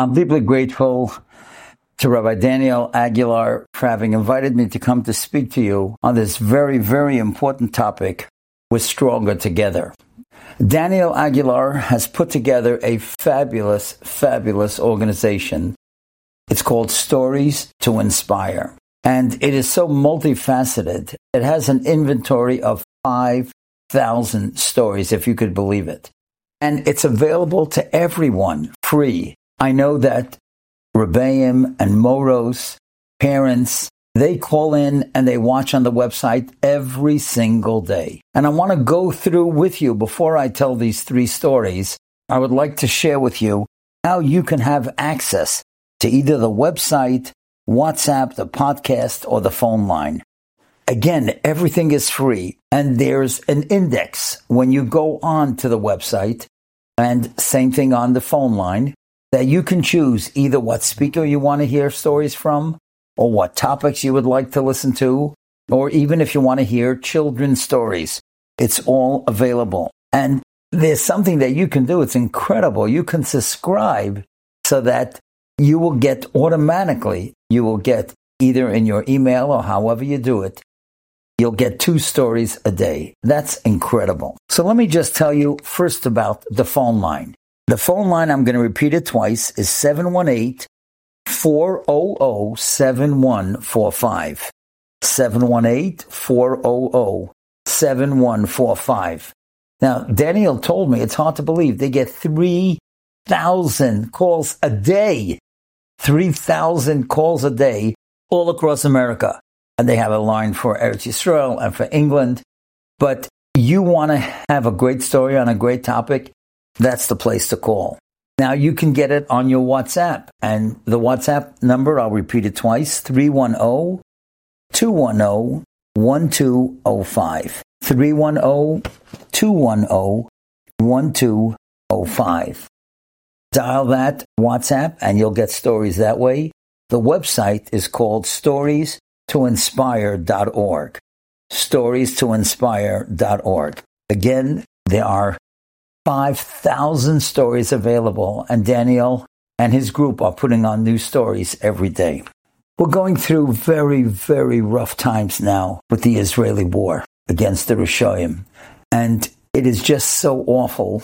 I'm deeply grateful to Rabbi Daniel Aguilar for having invited me to come to speak to you on this very, very important topic. We're stronger together. Daniel Aguilar has put together a fabulous, fabulous organization. It's called Stories to Inspire. And it is so multifaceted. It has an inventory of 5,000 stories, if you could believe it. And it's available to everyone free. I know that Rebbeim and Moros, parents, they call in and they watch on the website every single day. And I want to go through with you before I tell these three stories. I would like to share with you how you can have access to either the website, WhatsApp, the podcast, or the phone line. Again, everything is free and there's an index when you go on to the website and same thing on the phone line that you can choose either what speaker you want to hear stories from or what topics you would like to listen to, or even if you want to hear children's stories. It's all available. And there's something that you can do. It's incredible. You can subscribe so that you will get automatically, you will get either in your email or however you do it, you'll get two stories a day. That's incredible. So let me just tell you first about the phone line. The phone line, I'm going to repeat it twice, is 718 400 7145. 718 400 7145. Now, Daniel told me it's hard to believe they get 3,000 calls a day. 3,000 calls a day all across America. And they have a line for Eretz Yisrael and for England. But you want to have a great story on a great topic, that's the place to call. Now you can get it on your WhatsApp. And the WhatsApp number, I'll repeat it twice 310 210 1205. 310 210 1205. Dial that WhatsApp and you'll get stories that way. The website is called stories2inspire.org. Stories2inspire.org. Again, there are 5,000 stories available, and Daniel and his group are putting on new stories every day. We're going through very, very rough times now with the Israeli war against the Rishoyim, and it is just so awful.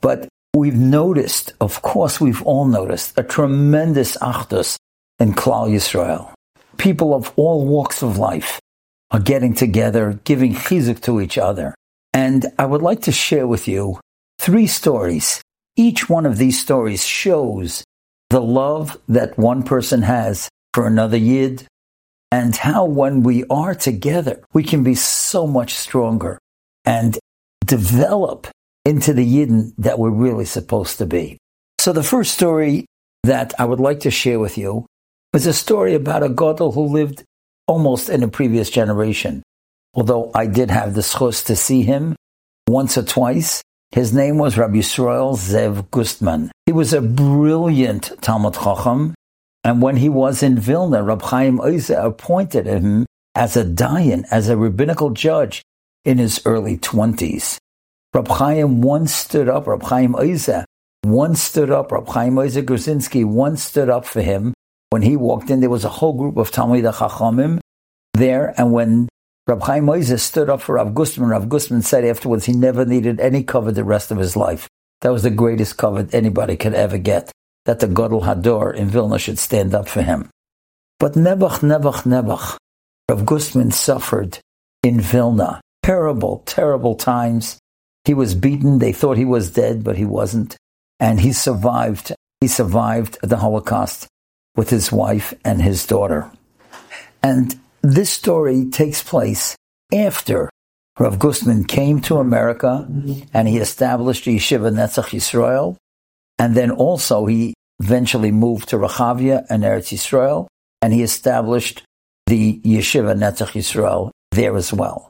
But we've noticed, of course, we've all noticed a tremendous achdus in Klal Yisrael. People of all walks of life are getting together, giving chizuk to each other. And I would like to share with you three stories. Each one of these stories shows the love that one person has for another Yid and how when we are together, we can be so much stronger and develop into the Yidden that we're really supposed to be. So the first story that I would like to share with you is a story about a Gadol who lived almost in a previous generation. Although I did have the schus to see him once or twice, his name was Rabbi Yisrael Zev Gustman. He was a brilliant Talmud Chacham, and when he was in Vilna, Rabbi Chaim Oize appointed him as a dayan, as a rabbinical judge in his early 20s. Rabbi Chaim once stood up, Rabbi Chaim Oize once stood up, Rabbi Chaim Oize Grodzinski once stood up for him. When he walked in, there was a whole group of Talmud Chachamim there, and when Rav Chaim Moses stood up for Rav Gustman. Rav Gustman said afterwards he never needed any cover the rest of his life. That was the greatest cover anybody could ever get, that the Gadol Hador in Vilna should stand up for him. But Nebuch, Nebuch, Nebuch, Rav Gustman suffered in Vilna. Terrible, terrible times. He was beaten. They thought he was dead, but he wasn't. And he survived. He survived the Holocaust with his wife and his daughter. And this story takes place after Rav Gustman came to America mm-hmm. and he established the Yeshiva Netzach Yisrael, and then also he eventually moved to Rechavia and Eretz Yisrael, and he established the Yeshiva Netzach Yisrael there as well.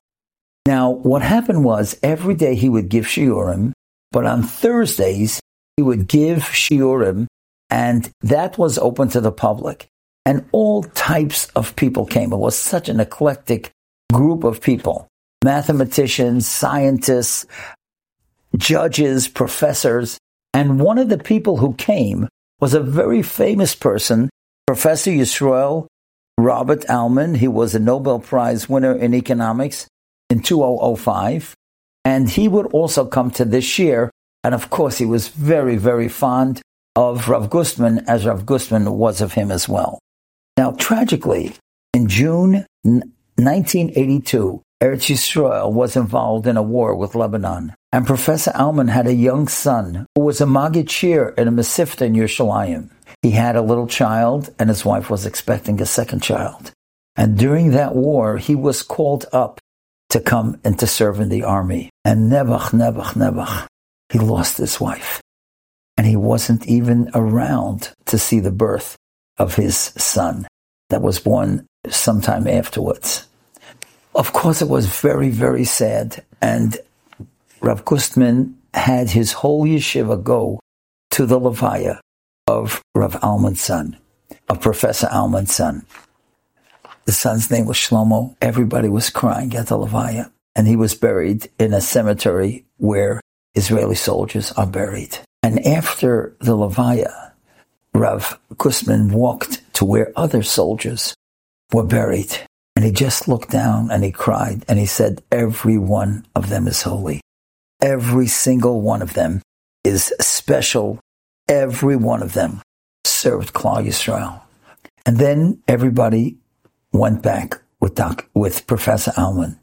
Now, what happened was every day he would give shiurim, but on Thursdays he would give shiurim, and that was open to the public and all types of people came. It was such an eclectic group of people mathematicians, scientists, judges, professors. And one of the people who came was a very famous person, Professor Yisrael Robert Aumann. He was a Nobel Prize winner in economics in 2005. And he would also come to this year. And of course, he was very, very fond of Rav Gustman, as Rav Gustman was of him as well. Now, tragically, in June 1982, Eretz Yisrael was involved in a war with Lebanon, and Professor Aumann had a young son who was a Maggid Shiur in a Mesivta in Yerushalayim. He had a little child, and his wife was expecting a second child. And during that war, he was called up to come and to serve in the army. And Nebuch, Nebuch, Nebuch, he lost his wife. And he wasn't even around to see the birth of his son that was born sometime afterwards. Of course, it was very, very sad. And Rav Gustman had his whole yeshiva go to the Levaya of Rav Aumann's son, of Professor Aumann's son. The son's name was Shlomo. Everybody was crying at the Levaya. And he was buried in a cemetery where Israeli soldiers are buried. And after the Levaya, Rav Gustman walked to where other soldiers were buried. And he just looked down and he cried and he said, Every one of them is holy. Every single one of them is special. Every one of them served Klal Yisrael. And then everybody went back with, Doc, with Professor Aumann.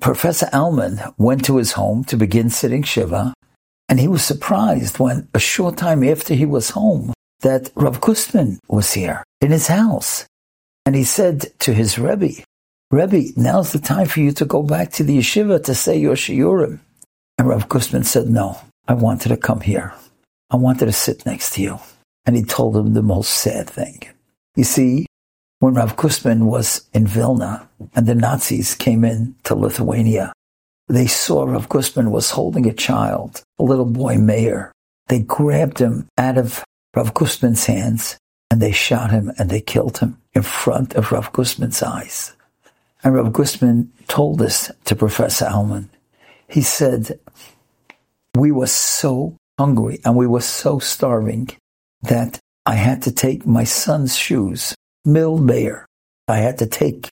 Professor Aumann went to his home to begin sitting Shiva, and he was surprised when, a short time after he was home, that Rav Gustman was here in his house. And he said to his Rebbe, Rebbe, now's the time for you to go back to the yeshiva to say your shiurim. And Rav Gustman said, no, I wanted to come here. I wanted to sit next to you. And he told him the most sad thing. You see, when Rav Gustman was in Vilna and the Nazis came in to Lithuania, they saw Rav Gustman was holding a child, a little boy, Meir. They grabbed him out of Rav Gustman's hands and they shot him and they killed him in front of Rav Gustman's eyes. And Rav Gustman told this to Professor Aumann. He said, we were so hungry and we were so starving that I had to take my son's shoes, Mill Bayer. I had to take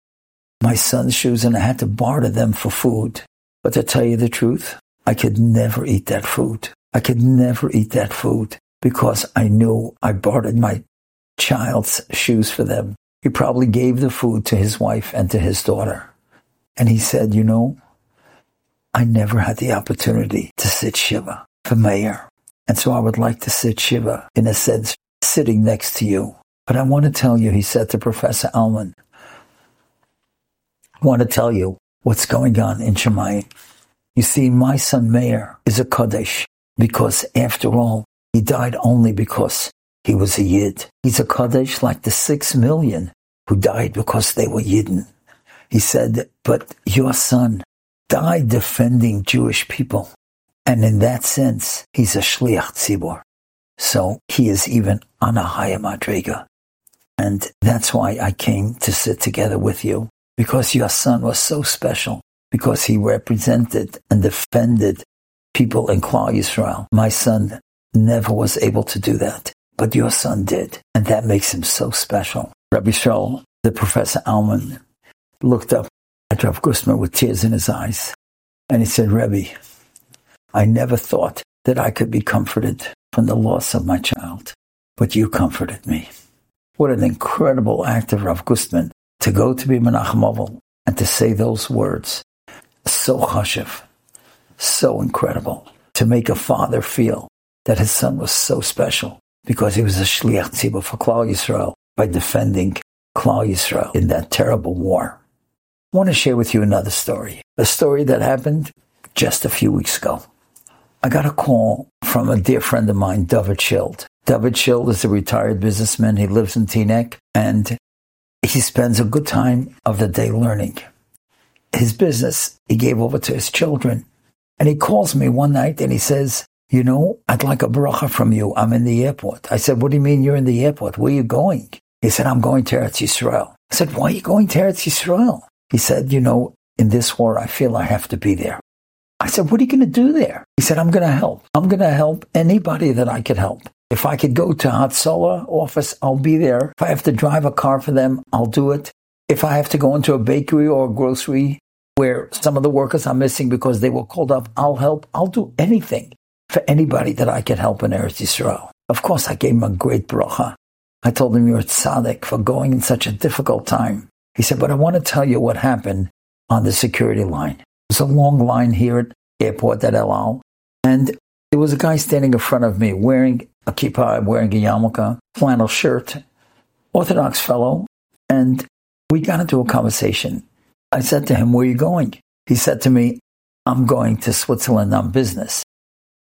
my son's shoes and I had to barter them for food. But to tell you the truth, I could never eat that food. I could never eat that food because I knew I bartered my child's shoes for them. He probably gave the food to his wife and to his daughter. And he said, you know, I never had the opportunity to sit Shiva for Meir. And so I would like to sit Shiva, in a sense, sitting next to you. But I want to tell you, he said to Professor Aumann, I want to tell you what's going on in Shemayim. You see, my son Meir is a Kaddish because after all, he died only because he was a Yid. He's a Kaddish like the six million who died because they were Yidden. He said, but your son died defending Jewish people. And in that sense, he's a Shliach Tzibor. So he is even on a higher madriga. And that's why I came to sit together with you, because your son was so special, because he represented and defended people in Klal Yisrael. My son never was able to do that but your son did. And that makes him so special. Rabbi Shaul, the Professor Aumann, looked up at Rav Gustman with tears in his eyes. And he said, Rebbe, I never thought that I could be comforted from the loss of my child, but you comforted me. What an incredible act of Rav Gustman to go to be Menachem and to say those words. So chashiv, so incredible to make a father feel that his son was so special because he was a shliach tzibur for Klal Yisrael by defending Klal Yisrael in that terrible war. I want to share with you another story, a story that happened just a few weeks ago. I got a call from a dear friend of mine, David Schild. David Schild is a retired businessman. He lives in Teaneck and he spends a good time of the day learning. His business he gave over to his children. And he calls me one night and he says, you know, I'd like a bracha from you. I'm in the airport. I said, what do you mean you're in the airport? Where are you going? He said, I'm going to Eretz Yisrael. I said, why are you going to Eretz Yisrael? He said, you know, in this war, I feel I have to be there. I said, What are you going to do there? He said, I'm going to help. I'm going to help anybody that I could help. If I could go to Hatzalah office, I'll be there. If I have to drive a car for them, I'll do it. If I have to go into a bakery or a grocery where some of the workers are missing because they were called up, I'll help. I'll do anything for anybody that I could help in Eretz Yisrael. Of course, I gave him a great bracha. I told him, You're tzaddik for going in such a difficult time. He said, But I want to tell you what happened on the security line. There's a long line here at airport at El Al, and there was a guy standing in front of me wearing a kippah, wearing a yarmulke, flannel shirt, Orthodox fellow, and we got into a conversation. I said to him, Where are you going? He said to me, I'm going to Switzerland on business.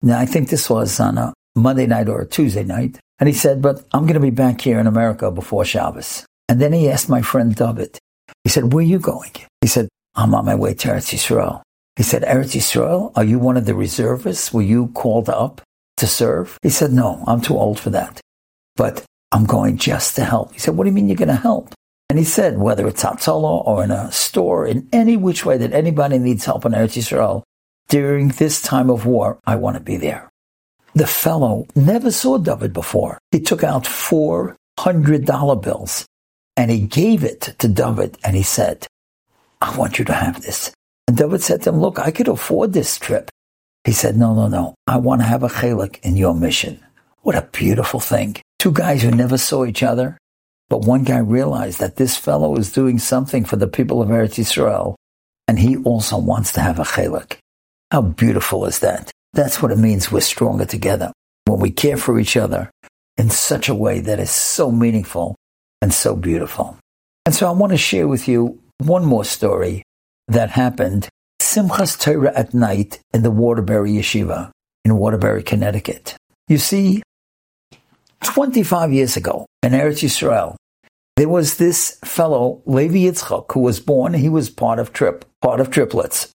Now, I think this was on a Monday night or a Tuesday night. And he said, But I'm going to be back here in America before Shabbos. And then he asked my friend David, he said, Where are you going? He said, I'm on my way to Eretz Yisrael. He said, Eretz Yisrael, are you one of the reservists? Were you called up to serve? He said, No, I'm too old for that. But I'm going just to help. He said, What do you mean you're going to help? And he said, whether it's Hatzalah or in a store, in any which way that anybody needs help in Eretz Yisrael, during this time of war, I want to be there. The fellow never saw David before. He took out four hundred dollar bills and he gave it to David and he said, I want you to have this. And David said to him, Look, I could afford this trip. He said, No, no, no. I want to have a chalik in your mission. What a beautiful thing. Two guys who never saw each other, but one guy realized that this fellow is doing something for the people of Eretz Yisrael, and he also wants to have a chalik. How beautiful is that? That's what it means we're stronger together. When we care for each other in such a way that is so meaningful and so beautiful. And so I want to share with you one more story that happened Simchas Torah at night in the Waterbury Yeshiva in Waterbury, Connecticut. You see, 25 years ago in Eretz Yisrael, there was this fellow, Levi Yitzchok, who was born, he was part of trip, part of triplets.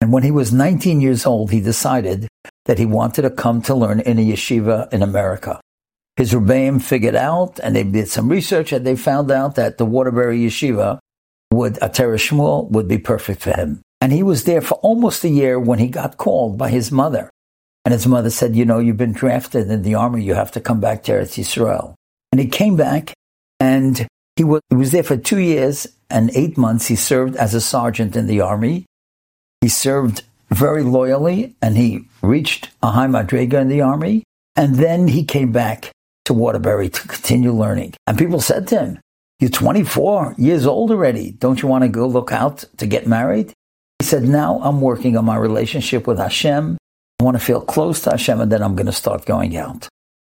And when he was 19 years old, he decided that he wanted to come to learn in a yeshiva in America. His Rebbeim figured out, and they did some research, and they found out that the Waterbury Yeshiva would, a Shmuel, would be perfect for him. And he was there for almost a year when he got called by his mother. And his mother said, you know, you've been drafted in the army, you have to come back to Eretz Yisrael. And he came back and he was, he was there for two years and eight months. He served as a sergeant in the army. He served very loyally and he reached a high madriga in the army. And then he came back to Waterbury to continue learning. And people said to him, you're 24 years old already. Don't you want to go look out to get married? He said, now I'm working on my relationship with Hashem. I want to feel close to Hashem and then I'm going to start going out.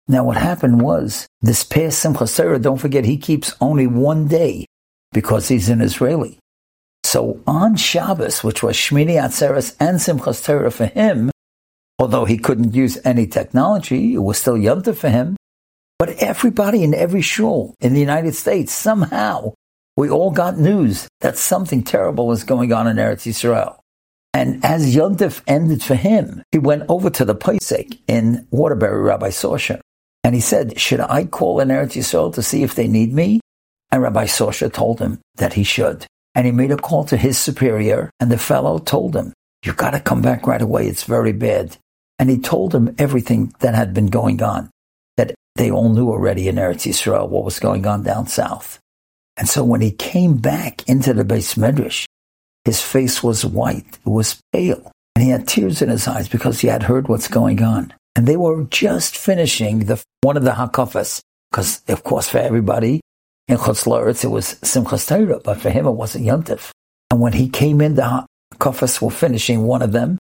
Now what happened was this past Simchas Torah, don't forget, he keeps only one day because he's an Israeli. So on Shabbos, which was Shmini Atzeres and Simchas Torah for him, although he couldn't use any technology, it was still Yom Tov for him. But everybody in every shul in the United States, somehow, we all got news that something terrible was going on in Eretz Yisrael. And as Yontif ended for him, he went over to the Pesach in Waterbury, Rabbi Sosha, and he said, should I call in Eretz Yisrael to see if they need me? And Rabbi Sosha told him that he should. And he made a call to his superior, and the fellow told him, you've got to come back right away. It's very bad. And he told him everything that had been going on, that they all knew already in Eretz Yisrael what was going on down south. And so when he came back into the beis medrash, his face was white. It was pale. And he had tears in his eyes because he had heard what's going on. And they were just finishing the one of the hakafas, because of course for everybody in Chutz it was Simchas Torah, but for him it wasn't Yontif. And when he came in, the hakafas were finishing one of them,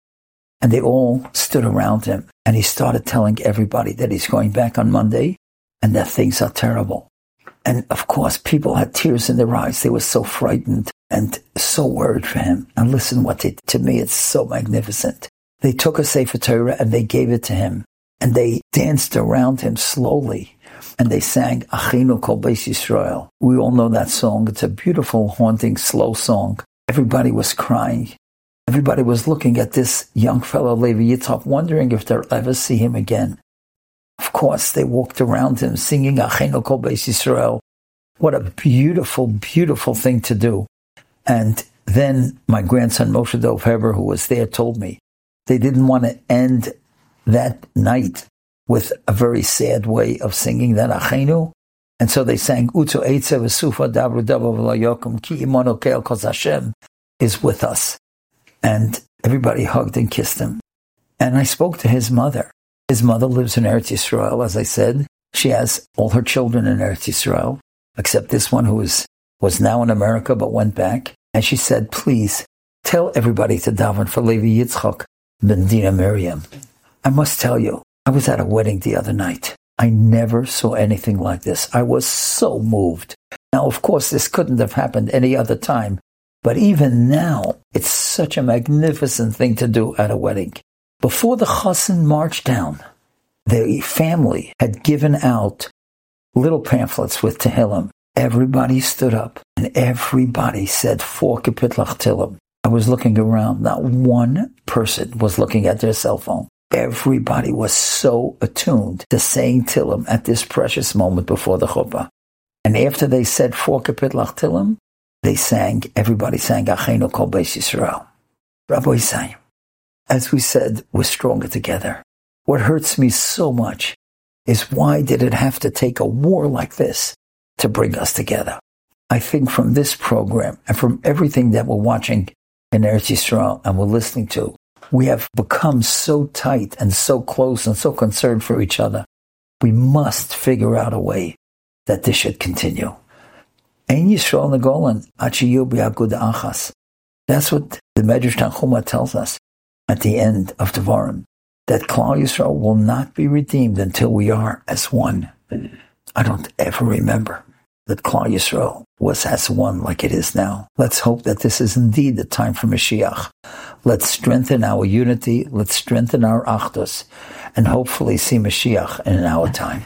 and they all stood around him. And he started telling everybody that he's going back on Monday and that things are terrible. And of course, people had tears in their eyes. They were so frightened and so worried for him. And listen what they, to me, it's so magnificent. They took a Sefer Torah and they gave it to him and they danced around him slowly and they sang Achinu Kol Beis Yisrael. We all know that song. It's a beautiful, haunting, slow song. Everybody was crying. Everybody was looking at this young fellow, Levi Yitzhak, wondering if they'll ever see him again. Of course, they walked around him singing Achinu Kol Beis Yisrael. What a beautiful, beautiful thing to do. And then my grandson Moshe Dov Heber, who was there, told me they didn't want to end that night with a very sad way of singing that Achenu. And so they sang Utzu Eitze V'Sufa Dabru V'Layokum Ki Imono Keil Kos Hashem is with us. And everybody hugged and kissed him. And I spoke to his mother. His mother lives in Eretz Yisrael, as I said. She has all her children in Eretz Yisrael, except this one who is, was now in America but went back. And she said, please tell everybody to daven for Levi Yitzchak ben Dina Miriam. I must tell you, I was at a wedding the other night. I never saw anything like this. I was so moved. Now, of course, this couldn't have happened any other time, but even now, it's such a magnificent thing to do at a wedding. Before the chassan marched down, the family had given out little pamphlets with Tehillim. Everybody stood up and everybody said four kapitlach Tehillim. I was looking around. Not one person was looking at their cell phone. Everybody was so attuned to saying Tillim at this precious moment before the chuppah. And after they said four kapitlach Tillim, they sang, everybody sang Achenu Kol Beis Yisrael. Rabbi Yisrael, as we said, we're stronger together. What hurts me so much is why did it have to take a war like this to bring us together? I think from this program and from everything that we're watching in Eretz Yisrael and we're listening to, we have become so tight and so close and so concerned for each other. We must figure out a way that this should continue. Ein Yisrael achas. That's what the Medrash Tanchuma tells us at the end of Devarim, that Klal Yisrael will not be redeemed until we are as one. I don't ever remember that Klal Yisrael was as one like it is now. Let's hope that this is indeed the time for Mashiach. Let's strengthen our unity. Let's strengthen our achdus and hopefully see Mashiach in our time.